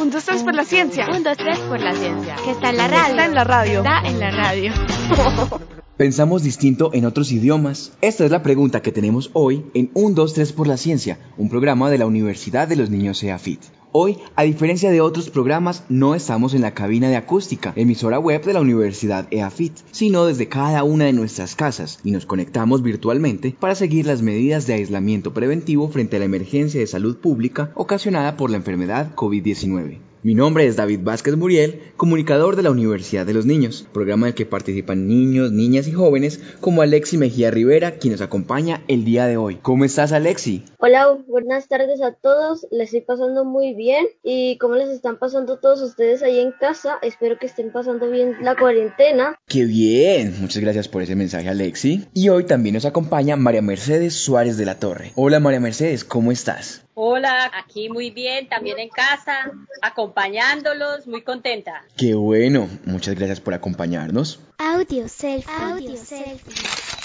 Un, dos, tres por la ciencia. Un, dos, tres por la ciencia. Que está en la radio. Está en la radio. Está en la radio. ¿Pensamos distinto en otros idiomas? Esta es la pregunta que tenemos hoy en Un, dos, tres por la ciencia, un programa de la Universidad de los Niños EAFIT. Hoy, a diferencia de otros programas, no estamos en la cabina de acústica, emisora web de la Universidad EAFIT, sino desde cada una de nuestras casas y nos conectamos virtualmente para seguir las medidas de aislamiento preventivo frente a la emergencia de salud pública ocasionada por la enfermedad COVID-19. Mi nombre es David Vázquez Muriel, comunicador de la Universidad de los Niños, programa en el que participan niños, niñas y jóvenes como Alexi Mejía Rivera, quien nos acompaña el día de hoy. ¿Cómo estás, Alexi? Hola, buenas tardes a todos. Les estoy pasando muy bien. ¿Y cómo les están pasando todos ustedes ahí en casa? Espero que estén pasando bien la cuarentena. ¡Qué bien! Muchas gracias por ese mensaje, Alexi. Y hoy también nos acompaña María Mercedes Suárez de la Torre. Hola, María Mercedes, ¿cómo estás? Hola, aquí muy bien, también en casa, acompañándolos, muy contenta. Qué bueno, muchas gracias por acompañarnos. Audio selfie. Audio selfie.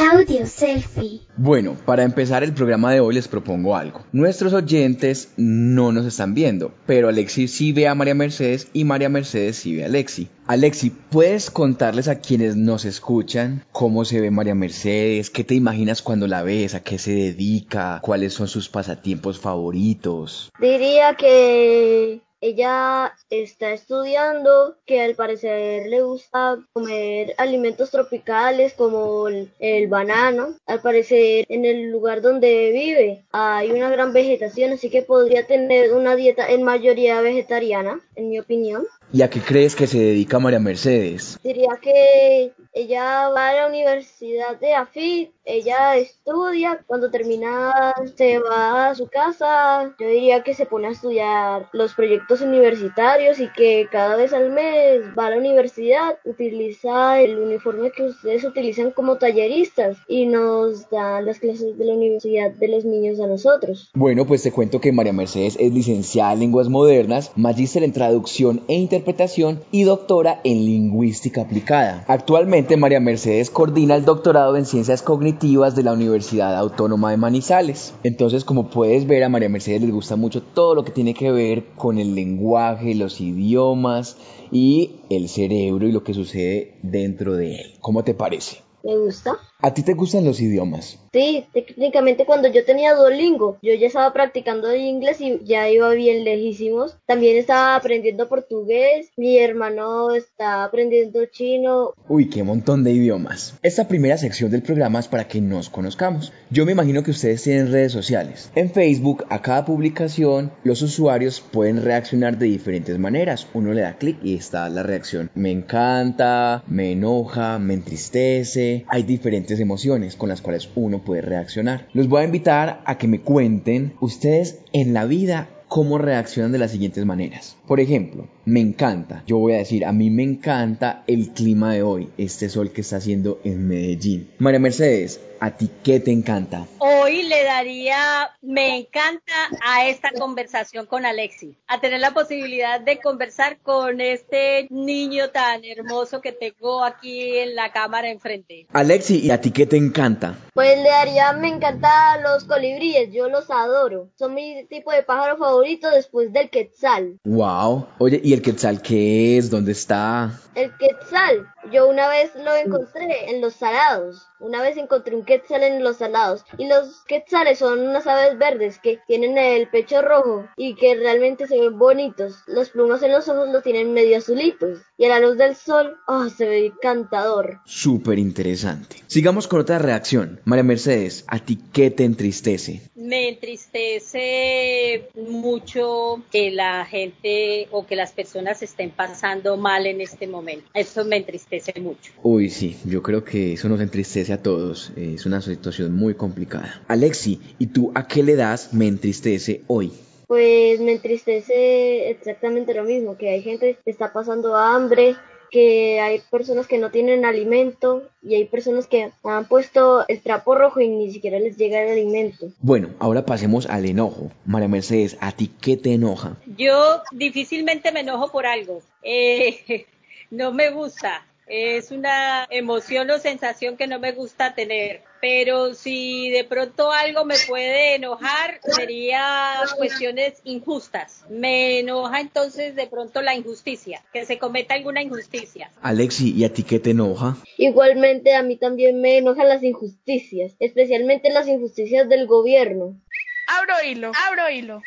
Audio selfie. Bueno, para empezar el programa de hoy les propongo algo. Nuestros oyentes no nos están viendo, pero Alexi sí ve a María Mercedes y María Mercedes sí ve a Alexi. Alexi, ¿puedes contarles a quienes nos escuchan cómo se ve María Mercedes? ¿Qué te imaginas cuando la ves? ¿A qué se dedica? ¿Cuáles son sus pasatiempos favoritos? Diría que ella está estudiando que al parecer le gusta comer alimentos tropicales como el, el, banano. Al parecer en el lugar donde vive hay una gran vegetación, así que podría tener una dieta en mayoría vegetariana, en mi opinión. ¿Y a qué crees que se dedica María Mercedes? Diría que ella va a la universidad de AFIT, ella estudia, cuando termina se va a su casa, yo diría que se pone a estudiar los proyectos universitarios y que cada vez al mes va a la universidad, utiliza el uniforme que ustedes utilizan como talleristas y nos da las clases de la universidad de los niños a nosotros. Bueno, pues te cuento que María Mercedes es licenciada en lenguas modernas, magíster en traducción e interpretación y doctora en lingüística aplicada. Actualmente María Mercedes coordina el doctorado en ciencias cognitivas de la Universidad Autónoma de Manizales. Entonces, como puedes ver, a María Mercedes les gusta mucho todo lo que tiene que ver con el lenguaje, los idiomas y el cerebro y lo que sucede dentro de él. ¿Cómo te parece? Me gusta. ¿A ti te gustan los idiomas? Sí, técnicamente cuando yo tenía Duolingo, yo ya estaba practicando inglés y ya iba bien lejísimos. También estaba aprendiendo portugués, mi hermano está aprendiendo chino. Uy, qué montón de idiomas. Esta primera sección del programa es para que nos conozcamos. Yo me imagino que ustedes tienen redes sociales. En Facebook, a cada publicación, los usuarios pueden reaccionar de diferentes maneras. Uno le da clic y está la reacción. Me encanta, me enoja, me entristece. Hay diferentes emociones con las cuales uno puede reaccionar. Los voy a invitar a que me cuenten ustedes en la vida cómo reaccionan de las siguientes maneras. Por ejemplo, me encanta. Yo voy a decir, a mí me encanta el clima de hoy, este sol que está haciendo en Medellín. María Mercedes, ¿a ti qué te encanta? Hoy le daría, me encanta a esta conversación con Alexi, a tener la posibilidad de conversar con este niño tan hermoso que tengo aquí en la cámara enfrente. Alexi, ¿y a ti qué te encanta? Pues le daría, me encanta los colibríes, yo los adoro. Son mi tipo de pájaro favorito después del quetzal. Wow. Oye, ¿y el quetzal qué es? ¿Dónde está? El quetzal, yo una vez lo encontré en los salados. Una vez encontré un quetzal en los salados. Y los quetzales son unas aves verdes que tienen el pecho rojo y que realmente se ven bonitos. Los plumas en los ojos lo tienen medio azulitos. Y a la luz del sol, oh, se ve encantador. Súper interesante. Sigamos con otra reacción. María Mercedes, ¿a ti qué te entristece? Me entristece mucho que la gente o que las personas estén pasando mal en este momento. Eso me entristece mucho. Uy, sí, yo creo que eso nos entristece a todos. Es una situación muy complicada. Alexi, ¿y tú a qué le das me entristece hoy? Pues me entristece exactamente lo mismo, que hay gente que está pasando hambre, que hay personas que no tienen alimento y hay personas que han puesto el trapo rojo y ni siquiera les llega el alimento. Bueno, ahora pasemos al enojo. María Mercedes, ¿a ti qué te enoja? Yo difícilmente me enojo por algo. Eh, no me gusta. Es una emoción o sensación que no me gusta tener. Pero si de pronto algo me puede enojar, sería cuestiones injustas. Me enoja entonces de pronto la injusticia, que se cometa alguna injusticia. Alexi, ¿y a ti qué te enoja? Igualmente a mí también me enojan las injusticias, especialmente las injusticias del gobierno. Abro hilo, abro hilo.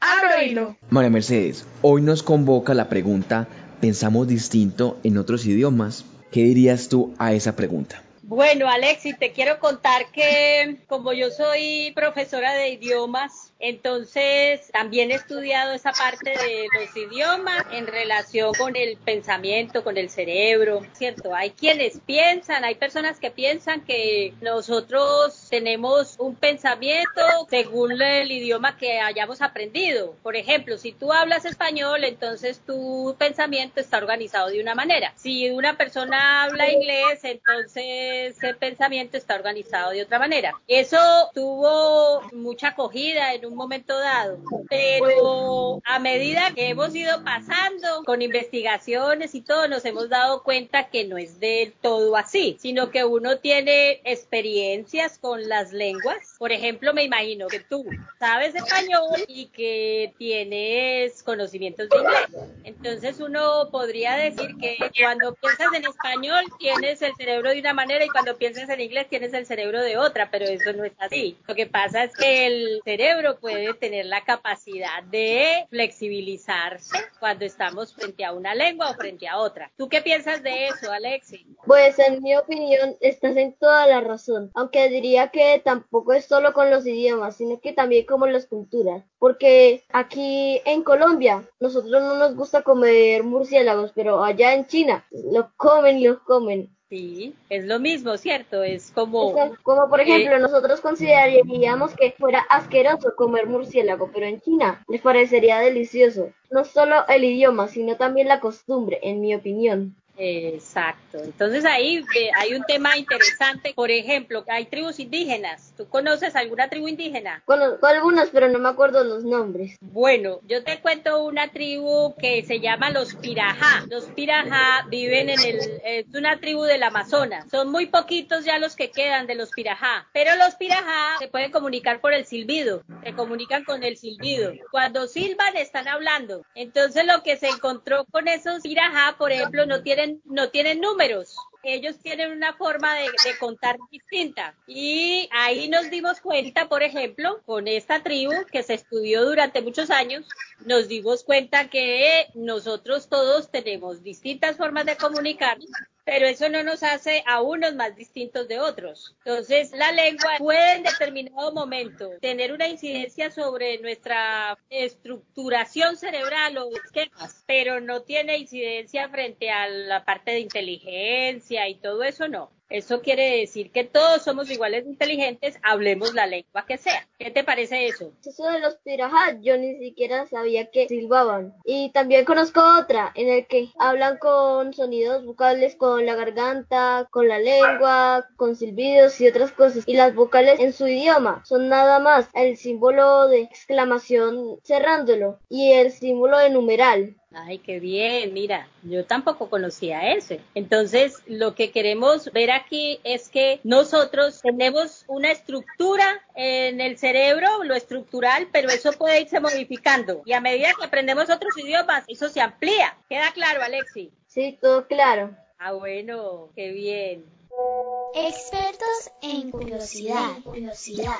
Abro hilo. María Mercedes, hoy nos convoca la pregunta ¿Pensamos distinto en otros idiomas? ¿Qué dirías tú a esa pregunta? Bueno, Alexi, te quiero contar que como yo soy profesora de idiomas, entonces, también he estudiado esa parte de los idiomas en relación con el pensamiento, con el cerebro, ¿cierto? Hay quienes piensan, hay personas que piensan que nosotros tenemos un pensamiento según el idioma que hayamos aprendido. Por ejemplo, si tú hablas español, entonces tu pensamiento está organizado de una manera. Si una persona habla inglés, entonces ese pensamiento está organizado de otra manera. Eso tuvo mucha acogida en un momento dado, pero a medida que hemos ido pasando con investigaciones y todo, nos hemos dado cuenta que no es del todo así, sino que uno tiene experiencias con las lenguas. Por ejemplo, me imagino que tú sabes español y que tienes conocimientos de inglés. Entonces uno podría decir que cuando piensas en español tienes el cerebro de una manera y cuando piensas en inglés tienes el cerebro de otra, pero eso no es así. Lo que pasa es que el cerebro puede tener la capacidad de flexibilizarse cuando estamos frente a una lengua o frente a otra. ¿Tú qué piensas de eso, Alexi? Pues en mi opinión estás en toda la razón, aunque diría que tampoco es solo con los idiomas, sino que también como las culturas, porque aquí en Colombia nosotros no nos gusta comer murciélagos, pero allá en China los comen y los comen. Sí, es lo mismo, ¿cierto? Es como... como por ejemplo, nosotros consideraríamos que fuera asqueroso comer murciélago, pero en China les parecería delicioso. No solo el idioma, sino también la costumbre, en mi opinión. Exacto. Entonces ahí eh, hay un tema interesante. Por ejemplo, hay tribus indígenas. ¿Tú conoces alguna tribu indígena? Conozco algunas, pero no me acuerdo los nombres. Bueno, yo te cuento una tribu que se llama los Pirajá. Los Pirajá viven en el, es una tribu del Amazonas. Son muy poquitos ya los que quedan de los Pirajá. Pero los Pirajá se pueden comunicar por el silbido. Se comunican con el silbido. Cuando silban están hablando. Entonces lo que se encontró con esos Pirajá, por ejemplo, no tienen no tienen números. Ellos tienen una forma de, de, contar distinta. Y ahí nos dimos cuenta, por ejemplo, con esta tribu que se estudió durante muchos años, nos dimos cuenta que nosotros todos tenemos distintas formas de comunicarnos pero eso no nos hace a unos más distintos de otros. Entonces, la lengua puede en determinado momento tener una incidencia sobre nuestra estructuración cerebral o esquemas, pero no tiene incidencia frente a la parte de inteligencia y todo eso no. Eso quiere decir que todos somos iguales inteligentes, hablemos la lengua que sea. ¿Qué te parece eso? Eso de los pirajá, yo ni siquiera sabía que silbaban. Y también conozco otra en el que hablan con sonidos vocales con la garganta, con la lengua, con silbidos y otras cosas. Y las vocales en su idioma son nada más el símbolo de exclamación cerrándolo y el símbolo de numeral. Ay, qué bien, mira, yo tampoco conocía ese. Entonces, lo que queremos ver aquí es que nosotros tenemos una estructura en el cerebro, lo estructural, pero eso puede irse modificando. Y a medida que aprendemos otros idiomas, eso se amplía. ¿Queda claro, Alexi? Sí, todo claro. Ah, bueno, qué bien. Expertos en curiosidad. curiosidad.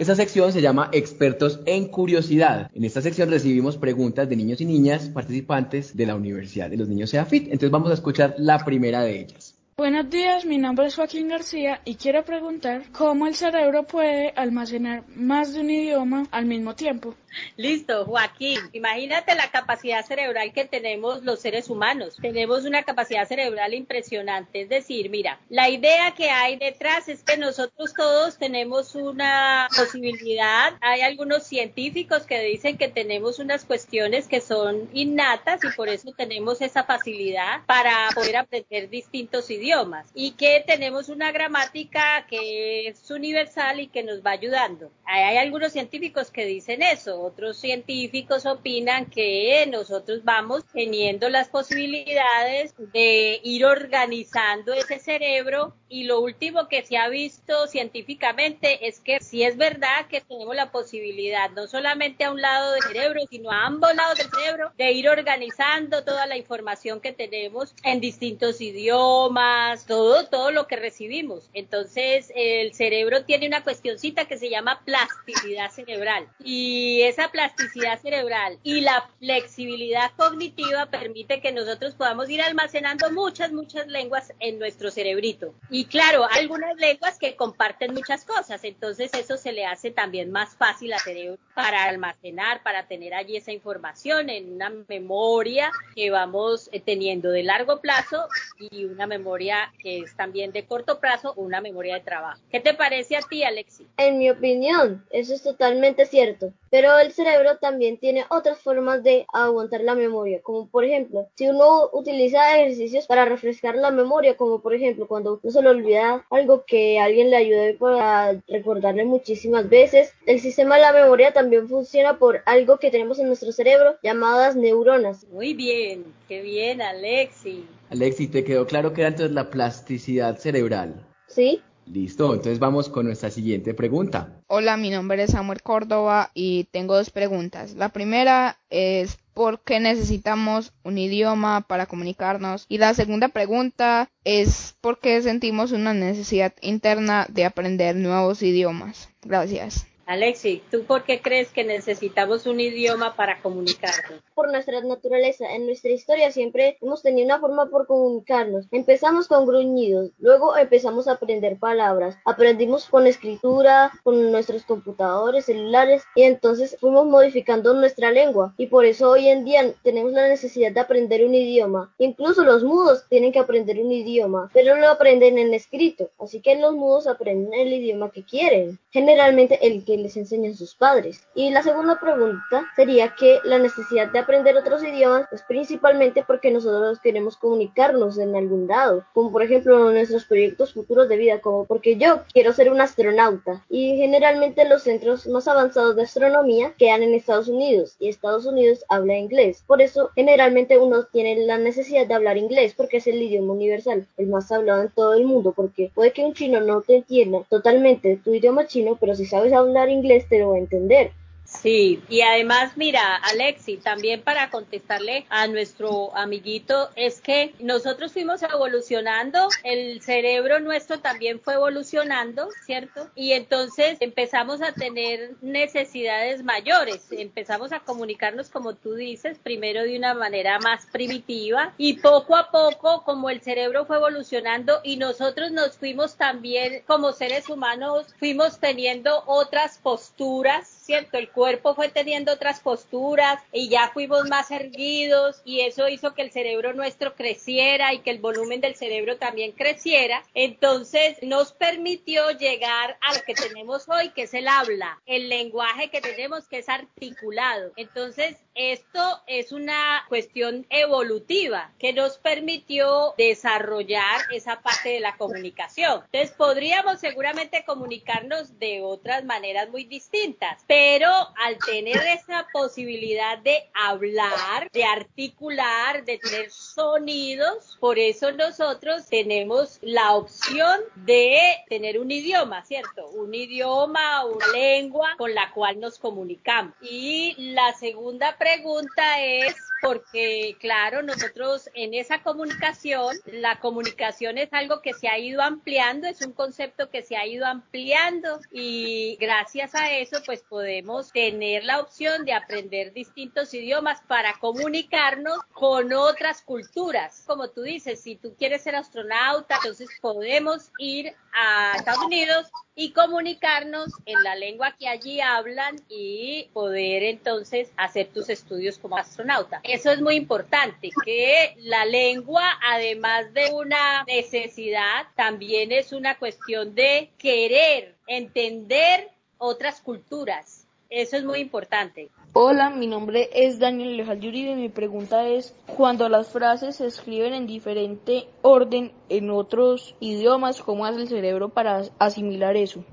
Esta sección se llama Expertos en Curiosidad. En esta sección recibimos preguntas de niños y niñas participantes de la Universidad de los Niños SEAFIT. Entonces vamos a escuchar la primera de ellas. Buenos días, mi nombre es Joaquín García y quiero preguntar cómo el cerebro puede almacenar más de un idioma al mismo tiempo. Listo, Joaquín. Imagínate la capacidad cerebral que tenemos los seres humanos. Tenemos una capacidad cerebral impresionante. Es decir, mira, la idea que hay detrás es que nosotros todos tenemos una posibilidad. Hay algunos científicos que dicen que tenemos unas cuestiones que son innatas y por eso tenemos esa facilidad para poder aprender distintos idiomas y que tenemos una gramática que es universal y que nos va ayudando. Hay algunos científicos que dicen eso otros científicos opinan que nosotros vamos teniendo las posibilidades de ir organizando ese cerebro y lo último que se ha visto científicamente es que si es verdad que tenemos la posibilidad no solamente a un lado del cerebro, sino a ambos lados del cerebro de ir organizando toda la información que tenemos en distintos idiomas, todo, todo lo que recibimos. Entonces, el cerebro tiene una cuestioncita que se llama plasticidad cerebral y esa plasticidad cerebral y la flexibilidad cognitiva permite que nosotros podamos ir almacenando muchas, muchas lenguas en nuestro cerebrito. Y claro, algunas lenguas que comparten muchas cosas, entonces eso se le hace también más fácil al cerebro para almacenar, para tener allí esa información en una memoria que vamos eh, teniendo de largo plazo y una memoria que es también de corto plazo, una memoria de trabajo. ¿Qué te parece a ti, Alexi? En mi opinión, eso es totalmente cierto. Pero el cerebro también tiene otras formas de aguantar la memoria, como por ejemplo, si uno utiliza ejercicios para refrescar la memoria, como por ejemplo cuando uno se le olvida algo que alguien le ayude para recordarle muchísimas veces, el sistema de la memoria también funciona por algo que tenemos en nuestro cerebro llamadas neuronas. Muy bien, qué bien, Alexi. Alexi, ¿te quedó claro que era entonces la plasticidad cerebral? Sí. Listo, entonces vamos con nuestra siguiente pregunta. Hola, mi nombre es Samuel Córdoba y tengo dos preguntas. La primera es ¿por qué necesitamos un idioma para comunicarnos? Y la segunda pregunta es ¿por qué sentimos una necesidad interna de aprender nuevos idiomas? Gracias. Alexi, ¿tú por qué crees que necesitamos un idioma para comunicarnos? Por nuestra naturaleza, en nuestra historia siempre hemos tenido una forma por comunicarnos. Empezamos con gruñidos, luego empezamos a aprender palabras, aprendimos con escritura, con nuestros computadores, celulares y entonces fuimos modificando nuestra lengua y por eso hoy en día tenemos la necesidad de aprender un idioma. Incluso los mudos tienen que aprender un idioma, pero lo aprenden en escrito, así que los mudos aprenden el idioma que quieren. Generalmente el que les enseñan sus padres. Y la segunda pregunta sería que la necesidad de aprender otros idiomas es principalmente porque nosotros queremos comunicarnos en algún lado, como por ejemplo nuestros proyectos futuros de vida, como porque yo quiero ser un astronauta y generalmente los centros más avanzados de astronomía quedan en Estados Unidos y Estados Unidos habla inglés. Por eso generalmente uno tiene la necesidad de hablar inglés porque es el idioma universal, el más hablado en todo el mundo, porque puede que un chino no te entienda totalmente tu idioma chino, pero si sabes hablar inglés te lo va a entender. Sí, y además, mira, Alexi, también para contestarle a nuestro amiguito, es que nosotros fuimos evolucionando, el cerebro nuestro también fue evolucionando, ¿cierto? Y entonces empezamos a tener necesidades mayores, empezamos a comunicarnos, como tú dices, primero de una manera más primitiva y poco a poco, como el cerebro fue evolucionando y nosotros nos fuimos también, como seres humanos, fuimos teniendo otras posturas, ¿cierto? Cuerpo fue teniendo otras posturas y ya fuimos más erguidos y eso hizo que el cerebro nuestro creciera y que el volumen del cerebro también creciera. Entonces nos permitió llegar a lo que tenemos hoy, que es el habla, el lenguaje que tenemos que es articulado. Entonces esto es una cuestión evolutiva que nos permitió desarrollar esa parte de la comunicación. Entonces podríamos seguramente comunicarnos de otras maneras muy distintas, pero al tener esa posibilidad de hablar, de articular, de tener sonidos, por eso nosotros tenemos la opción de tener un idioma, ¿cierto? Un idioma, una lengua con la cual nos comunicamos. Y la segunda pregunta es porque claro, nosotros en esa comunicación, la comunicación es algo que se ha ido ampliando, es un concepto que se ha ido ampliando y gracias a eso pues podemos tener la opción de aprender distintos idiomas para comunicarnos con otras culturas. Como tú dices, si tú quieres ser astronauta, entonces podemos ir a Estados Unidos y comunicarnos en la lengua que allí hablan y poder entonces hacer tus estudios como astronauta. Eso es muy importante, que la lengua, además de una necesidad, también es una cuestión de querer entender otras culturas. Eso es muy importante. Hola, mi nombre es Daniel Lejal Yuribe y mi pregunta es, cuando las frases se escriben en diferente orden en otros idiomas, ¿cómo hace el cerebro para asimilar eso?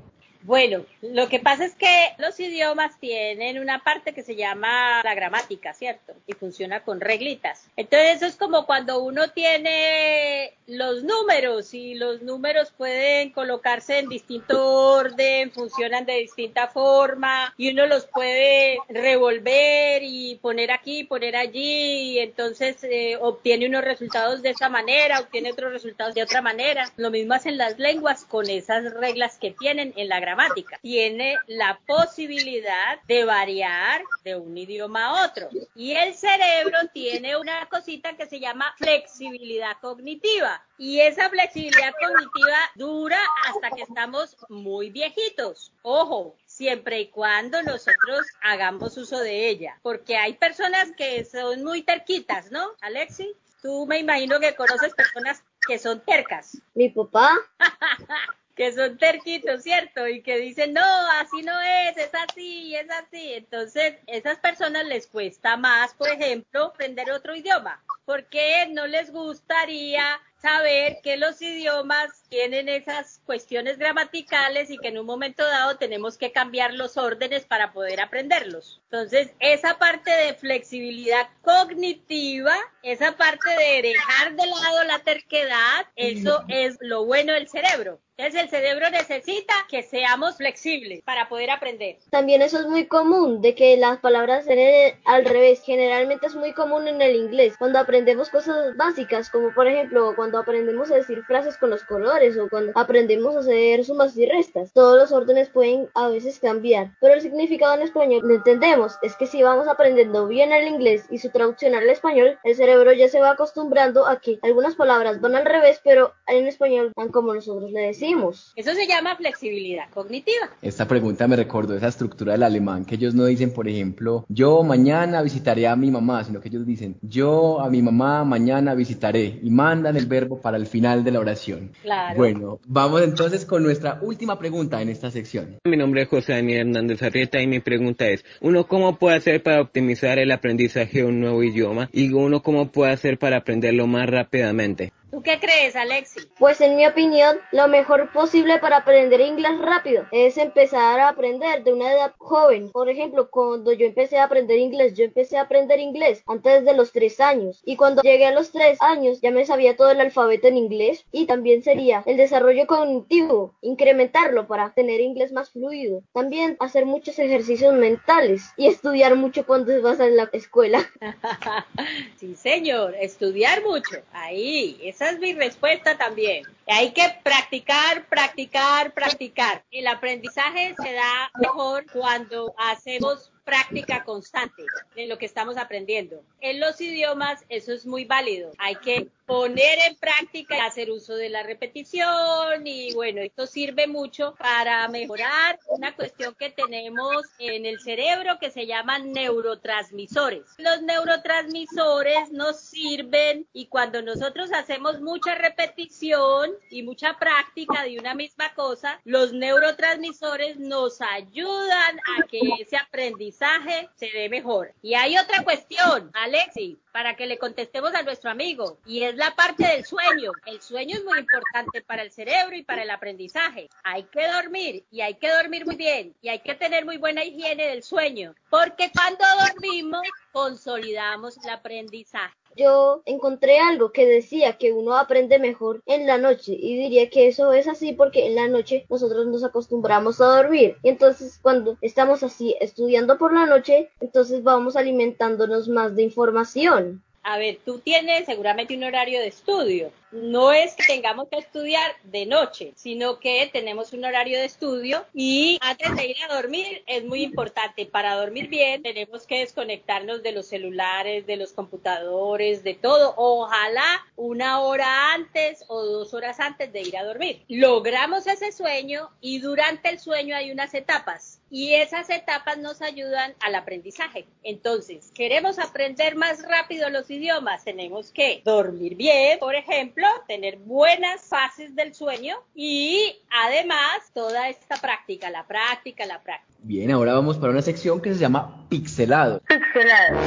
Bueno, lo que pasa es que los idiomas tienen una parte que se llama la gramática, ¿cierto? Y funciona con reglitas. Entonces eso es como cuando uno tiene los números y los números pueden colocarse en distinto orden, funcionan de distinta forma y uno los puede revolver y poner aquí, poner allí y entonces eh, obtiene unos resultados de esa manera, obtiene otros resultados de otra manera. Lo mismo hacen las lenguas con esas reglas que tienen en la gramática tiene la posibilidad de variar de un idioma a otro. Y el cerebro tiene una cosita que se llama flexibilidad cognitiva. Y esa flexibilidad cognitiva dura hasta que estamos muy viejitos. Ojo, siempre y cuando nosotros hagamos uso de ella. Porque hay personas que son muy terquitas, ¿no, Alexi? Tú me imagino que conoces personas que son tercas. Mi papá. que son terquitos, ¿cierto? Y que dicen, no, así no es, es así, es así. Entonces, esas personas les cuesta más, por ejemplo, aprender otro idioma, porque no les gustaría saber que los idiomas tienen esas cuestiones gramaticales y que en un momento dado tenemos que cambiar los órdenes para poder aprenderlos. Entonces, esa parte de flexibilidad cognitiva, esa parte de dejar de lado la terquedad, eso es lo bueno del cerebro. Entonces el cerebro necesita que seamos flexibles para poder aprender. También eso es muy común, de que las palabras sean al revés. Generalmente es muy común en el inglés, cuando aprendemos cosas básicas, como por ejemplo cuando aprendemos a decir frases con los colores o cuando aprendemos a hacer sumas y restas. Todos los órdenes pueden a veces cambiar, pero el significado en español lo entendemos. Es que si vamos aprendiendo bien el inglés y su traducción al español, el cerebro ya se va acostumbrando a que algunas palabras van al revés, pero en español van como nosotros le decimos. Eso se llama flexibilidad cognitiva. Esta pregunta me recordó esa estructura del alemán, que ellos no dicen, por ejemplo, yo mañana visitaré a mi mamá, sino que ellos dicen, yo a mi mamá mañana visitaré y mandan el verbo para el final de la oración. Claro. Bueno, vamos entonces con nuestra última pregunta en esta sección. Mi nombre es José Daniel Hernández Arrieta y mi pregunta es, uno, ¿cómo puede hacer para optimizar el aprendizaje de un nuevo idioma? Y uno, ¿cómo puede hacer para aprenderlo más rápidamente? ¿Tú qué crees, Alexi? Pues en mi opinión, lo mejor posible para aprender inglés rápido es empezar a aprender de una edad joven. Por ejemplo, cuando yo empecé a aprender inglés, yo empecé a aprender inglés antes de los tres años. Y cuando llegué a los tres años, ya me sabía todo el alfabeto en inglés. Y también sería el desarrollo cognitivo, incrementarlo para tener inglés más fluido. También hacer muchos ejercicios mentales y estudiar mucho cuando vas a la escuela. sí, señor, estudiar mucho. Ahí, esa es mi respuesta también. Hay que practicar, practicar, practicar. El aprendizaje se da mejor cuando hacemos práctica constante de lo que estamos aprendiendo. En los idiomas eso es muy válido. Hay que poner en práctica y hacer uso de la repetición y bueno, esto sirve mucho para mejorar una cuestión que tenemos en el cerebro que se llaman neurotransmisores. Los neurotransmisores nos sirven y cuando nosotros hacemos mucha repetición y mucha práctica de una misma cosa, los neurotransmisores nos ayudan a que ese aprendizaje se ve mejor. Y hay otra cuestión, Alexi, para que le contestemos a nuestro amigo, y es la parte del sueño. El sueño es muy importante para el cerebro y para el aprendizaje. Hay que dormir y hay que dormir muy bien y hay que tener muy buena higiene del sueño, porque cuando dormimos consolidamos el aprendizaje. Yo encontré algo que decía que uno aprende mejor en la noche y diría que eso es así porque en la noche nosotros nos acostumbramos a dormir y entonces cuando estamos así estudiando por la noche, entonces vamos alimentándonos más de información. A ver, tú tienes seguramente un horario de estudio no es que tengamos que estudiar de noche, sino que tenemos un horario de estudio y antes de ir a dormir es muy importante. Para dormir bien tenemos que desconectarnos de los celulares, de los computadores, de todo. Ojalá una hora antes o dos horas antes de ir a dormir. Logramos ese sueño y durante el sueño hay unas etapas y esas etapas nos ayudan al aprendizaje. Entonces, queremos aprender más rápido los idiomas, tenemos que dormir bien, por ejemplo, tener buenas fases del sueño y además toda esta práctica, la práctica, la práctica. Bien, ahora vamos para una sección que se llama pixelado. Pixelado.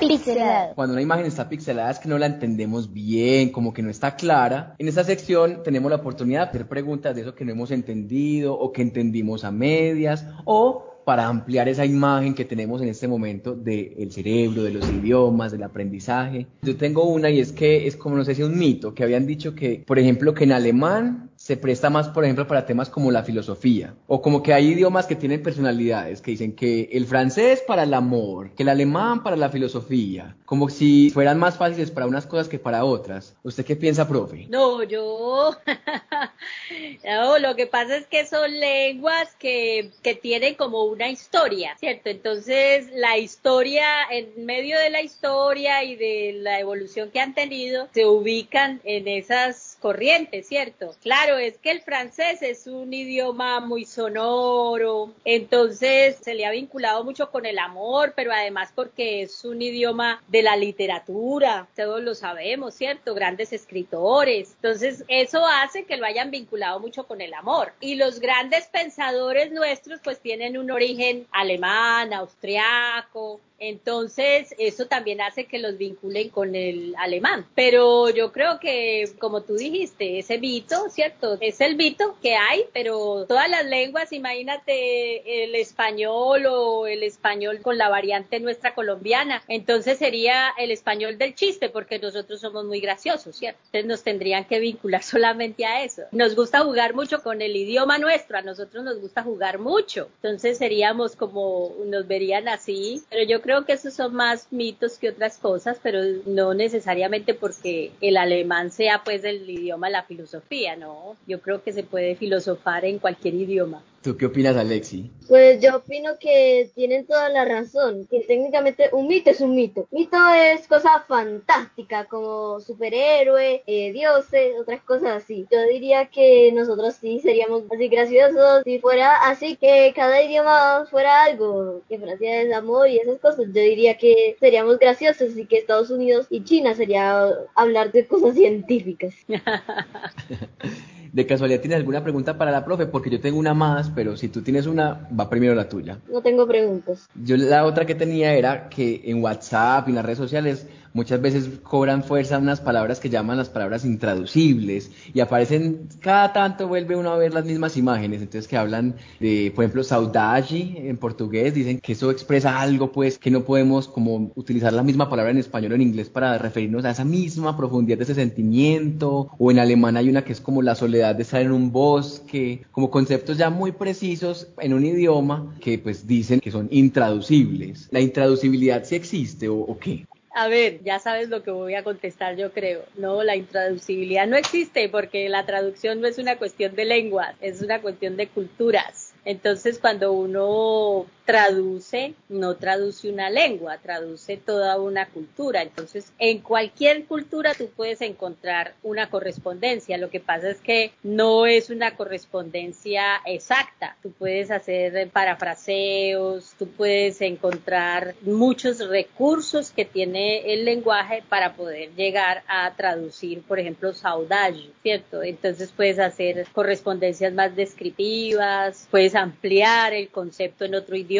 Pixelado. Cuando una imagen está pixelada es que no la entendemos bien, como que no está clara. En esta sección tenemos la oportunidad de hacer preguntas de eso que no hemos entendido o que entendimos a medias o para ampliar esa imagen que tenemos en este momento del cerebro, de los idiomas, del aprendizaje. Yo tengo una y es que es como, no sé si un mito, que habían dicho que, por ejemplo, que en alemán se presta más, por ejemplo, para temas como la filosofía, o como que hay idiomas que tienen personalidades, que dicen que el francés para el amor, que el alemán para la filosofía, como si fueran más fáciles para unas cosas que para otras. ¿Usted qué piensa, profe? No, yo... lo que pasa es que son lenguas que, que tienen como una historia, ¿cierto? Entonces, la historia, en medio de la historia y de la evolución que han tenido, se ubican en esas corrientes, ¿cierto? Claro, es que el francés es un idioma muy sonoro, entonces se le ha vinculado mucho con el amor, pero además porque es un idioma de la literatura, todos lo sabemos, ¿cierto? Grandes escritores. Entonces, eso hace que lo hayan vinculado mucho con el amor. Y los grandes pensadores nuestros pues tienen un origen alemán, austriaco, entonces, eso también hace que los vinculen con el alemán. Pero yo creo que, como tú dijiste, ese mito, ¿cierto? Es el mito que hay, pero todas las lenguas, imagínate el español o el español con la variante nuestra colombiana. Entonces sería el español del chiste, porque nosotros somos muy graciosos, ¿cierto? Entonces nos tendrían que vincular solamente a eso. Nos gusta jugar mucho con el idioma nuestro, a nosotros nos gusta jugar mucho. Entonces seríamos como, nos verían así, pero yo creo que esos son más mitos que otras cosas, pero no necesariamente porque el alemán sea pues el idioma de la filosofía, no. Yo creo que se puede filosofar en cualquier idioma. ¿Tú qué opinas, Alexi? Pues yo opino que tienen toda la razón, que técnicamente un mito es un mito. Mito es cosa fantástica, como superhéroe, eh, dioses, otras cosas así. Yo diría que nosotros sí seríamos así graciosos si fuera así que cada idioma fuera algo, que Francia es amor y esas cosas. Yo diría que seríamos graciosos y que Estados Unidos y China sería hablar de cosas científicas. ¿De casualidad tienes alguna pregunta para la profe? Porque yo tengo una más, pero si tú tienes una, va primero la tuya. No tengo preguntas. Yo la otra que tenía era que en WhatsApp y en las redes sociales muchas veces cobran fuerza unas palabras que llaman las palabras intraducibles y aparecen cada tanto vuelve uno a ver las mismas imágenes. Entonces que hablan de por ejemplo saudade en portugués dicen que eso expresa algo pues que no podemos como utilizar la misma palabra en español o en inglés para referirnos a esa misma profundidad de ese sentimiento. O en alemán hay una que es como la soledad de estar en un bosque como conceptos ya muy precisos en un idioma que pues dicen que son intraducibles. La intraducibilidad sí existe o, o qué a ver, ya sabes lo que voy a contestar, yo creo. No, la intraducibilidad no existe porque la traducción no es una cuestión de lenguas, es una cuestión de culturas. Entonces, cuando uno traduce, no traduce una lengua, traduce toda una cultura. Entonces, en cualquier cultura tú puedes encontrar una correspondencia. Lo que pasa es que no es una correspondencia exacta. Tú puedes hacer parafraseos, tú puedes encontrar muchos recursos que tiene el lenguaje para poder llegar a traducir, por ejemplo, saudade, ¿cierto? Entonces puedes hacer correspondencias más descriptivas, puedes ampliar el concepto en otro idioma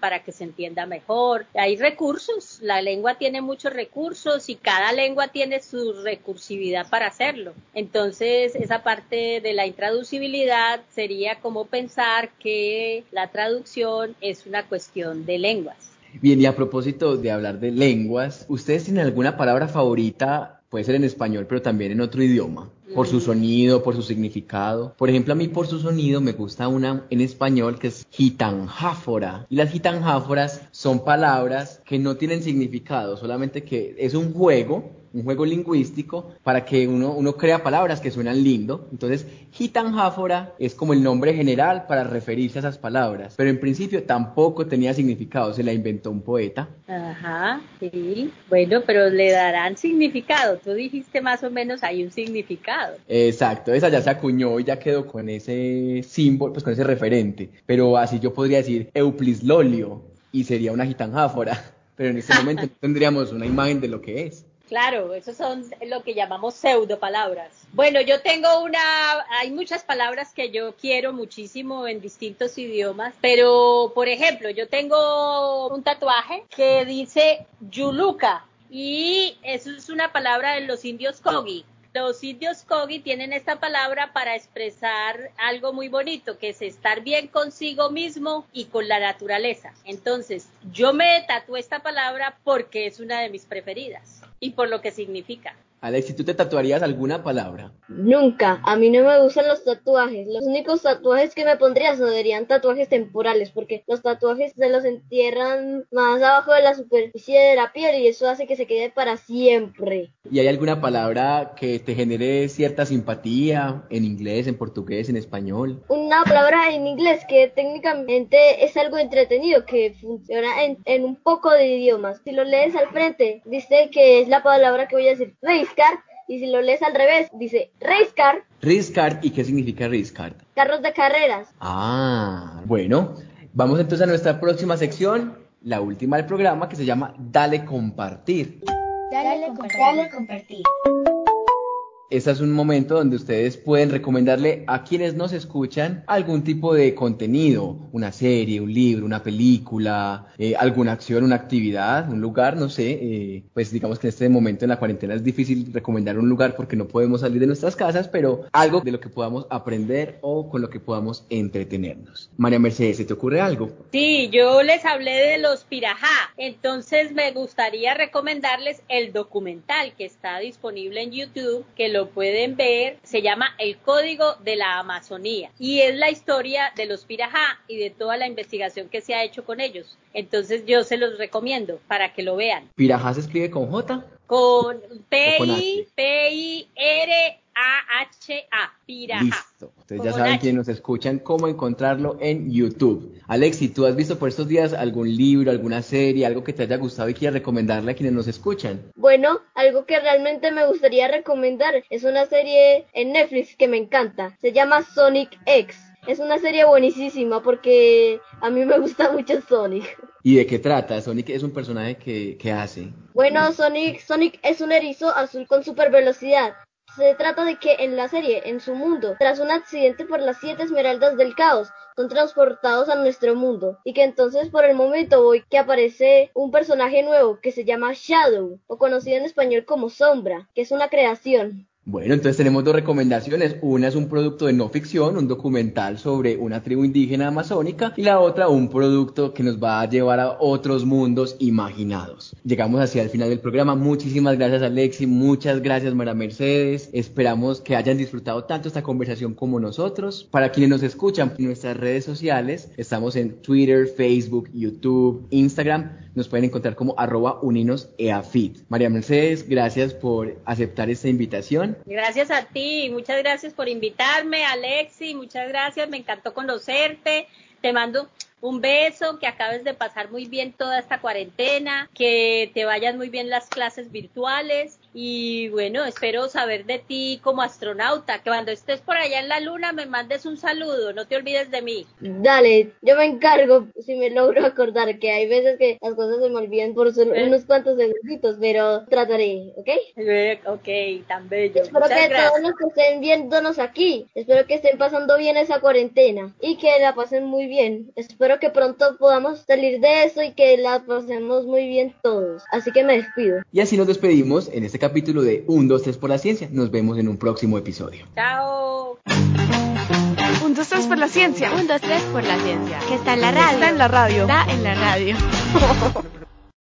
para que se entienda mejor. Hay recursos, la lengua tiene muchos recursos y cada lengua tiene su recursividad para hacerlo. Entonces, esa parte de la intraducibilidad sería como pensar que la traducción es una cuestión de lenguas. Bien, y a propósito de hablar de lenguas, ¿ustedes tienen alguna palabra favorita? Puede ser en español, pero también en otro idioma. Por su sonido, por su significado. Por ejemplo, a mí por su sonido me gusta una en español que es gitanjáfora. Y las gitanjáforas son palabras que no tienen significado, solamente que es un juego un juego lingüístico para que uno, uno crea palabras que suenan lindo. Entonces, gitanjáfora es como el nombre general para referirse a esas palabras, pero en principio tampoco tenía significado, se la inventó un poeta. Ajá, sí. Bueno, pero le darán significado. Tú dijiste más o menos hay un significado. Exacto, esa ya se acuñó y ya quedó con ese símbolo, pues con ese referente. Pero así yo podría decir euplislolio y sería una gitanjáfora. Pero en este momento tendríamos una imagen de lo que es. Claro, esos son lo que llamamos pseudo palabras. Bueno, yo tengo una, hay muchas palabras que yo quiero muchísimo en distintos idiomas, pero por ejemplo, yo tengo un tatuaje que dice Yuluka y eso es una palabra de los indios Kogi. Los indios Kogi tienen esta palabra para expresar algo muy bonito, que es estar bien consigo mismo y con la naturaleza. Entonces, yo me tatué esta palabra porque es una de mis preferidas y por lo que significa. Alex, ¿tú te tatuarías alguna palabra? Nunca. A mí no me gustan los tatuajes. Los únicos tatuajes que me pondría serían tatuajes temporales, porque los tatuajes se los entierran más abajo de la superficie de la piel y eso hace que se quede para siempre. ¿Y hay alguna palabra que te genere cierta simpatía en inglés, en portugués, en español? Una palabra en inglés que técnicamente es algo entretenido, que funciona en, en un poco de idiomas. Si lo lees al frente, dice que es la palabra que voy a decir y si lo lees al revés, dice race car. Race car, ¿y qué significa race car? Carros de carreras. Ah, bueno. Vamos entonces a nuestra próxima sección, la última del programa, que se llama Dale compartir. Dale, compartir. Dale compartir. Este es un momento donde ustedes pueden recomendarle a quienes nos escuchan algún tipo de contenido, una serie, un libro, una película, eh, alguna acción, una actividad, un lugar, no sé. Eh, pues digamos que en este momento en la cuarentena es difícil recomendar un lugar porque no podemos salir de nuestras casas, pero algo de lo que podamos aprender o con lo que podamos entretenernos. María Mercedes, ¿se te ocurre algo? Sí, yo les hablé de los pirajá, entonces me gustaría recomendarles el documental que está disponible en YouTube, que pueden ver, se llama El Código de la Amazonía y es la historia de los pirajá y de toda la investigación que se ha hecho con ellos. Entonces yo se los recomiendo para que lo vean. ¿Pirajá se escribe con J? Con P-I-R-A-H-A, Pirajá. Listo. Ustedes ya saben quienes nos escuchan cómo encontrarlo en YouTube. Alexi, ¿tú has visto por estos días algún libro, alguna serie, algo que te haya gustado y quieras recomendarle a quienes nos escuchan? Bueno, algo que realmente me gustaría recomendar es una serie en Netflix que me encanta. Se llama Sonic X. Es una serie buenísima porque a mí me gusta mucho Sonic. ¿Y de qué trata? Sonic es un personaje que, que hace. Bueno, Sonic, Sonic es un erizo azul con super velocidad. Se trata de que en la serie, en su mundo, tras un accidente por las siete esmeraldas del caos, son transportados a nuestro mundo y que entonces por el momento voy que aparece un personaje nuevo que se llama Shadow o conocido en español como Sombra, que es una creación. Bueno, entonces tenemos dos recomendaciones. Una es un producto de no ficción, un documental sobre una tribu indígena amazónica, y la otra un producto que nos va a llevar a otros mundos imaginados. Llegamos hacia el final del programa. Muchísimas gracias Alexi, muchas gracias Mara Mercedes. Esperamos que hayan disfrutado tanto esta conversación como nosotros. Para quienes nos escuchan en nuestras redes sociales, estamos en Twitter, Facebook, YouTube, Instagram. Nos pueden encontrar como arroba uninoseafit. María Mercedes, gracias por aceptar esta invitación. Gracias a ti, muchas gracias por invitarme, Alexi, muchas gracias, me encantó conocerte. Te mando un beso, que acabes de pasar muy bien toda esta cuarentena, que te vayan muy bien las clases virtuales y bueno, espero saber de ti como astronauta, que cuando estés por allá en la luna me mandes un saludo, no te olvides de mí. Dale, yo me encargo si me logro acordar que hay veces que las cosas se me olvidan por solo unos cuantos segunditos, pero trataré, ¿ok? Eh, ok, tan bello. Espero que todos los que estén viéndonos aquí, espero que estén pasando bien esa cuarentena y que la pasen muy bien. Espero que pronto podamos salir de eso y que la pasemos muy bien todos. Así que me despido. Y así nos despedimos en este capítulo de 1, 2, 3 por la ciencia. Nos vemos en un próximo episodio. Chao. 1, 2, 3 por la ciencia. 1, 2, 3 por la ciencia. Que está en la radio. Está en la radio. Está en la radio.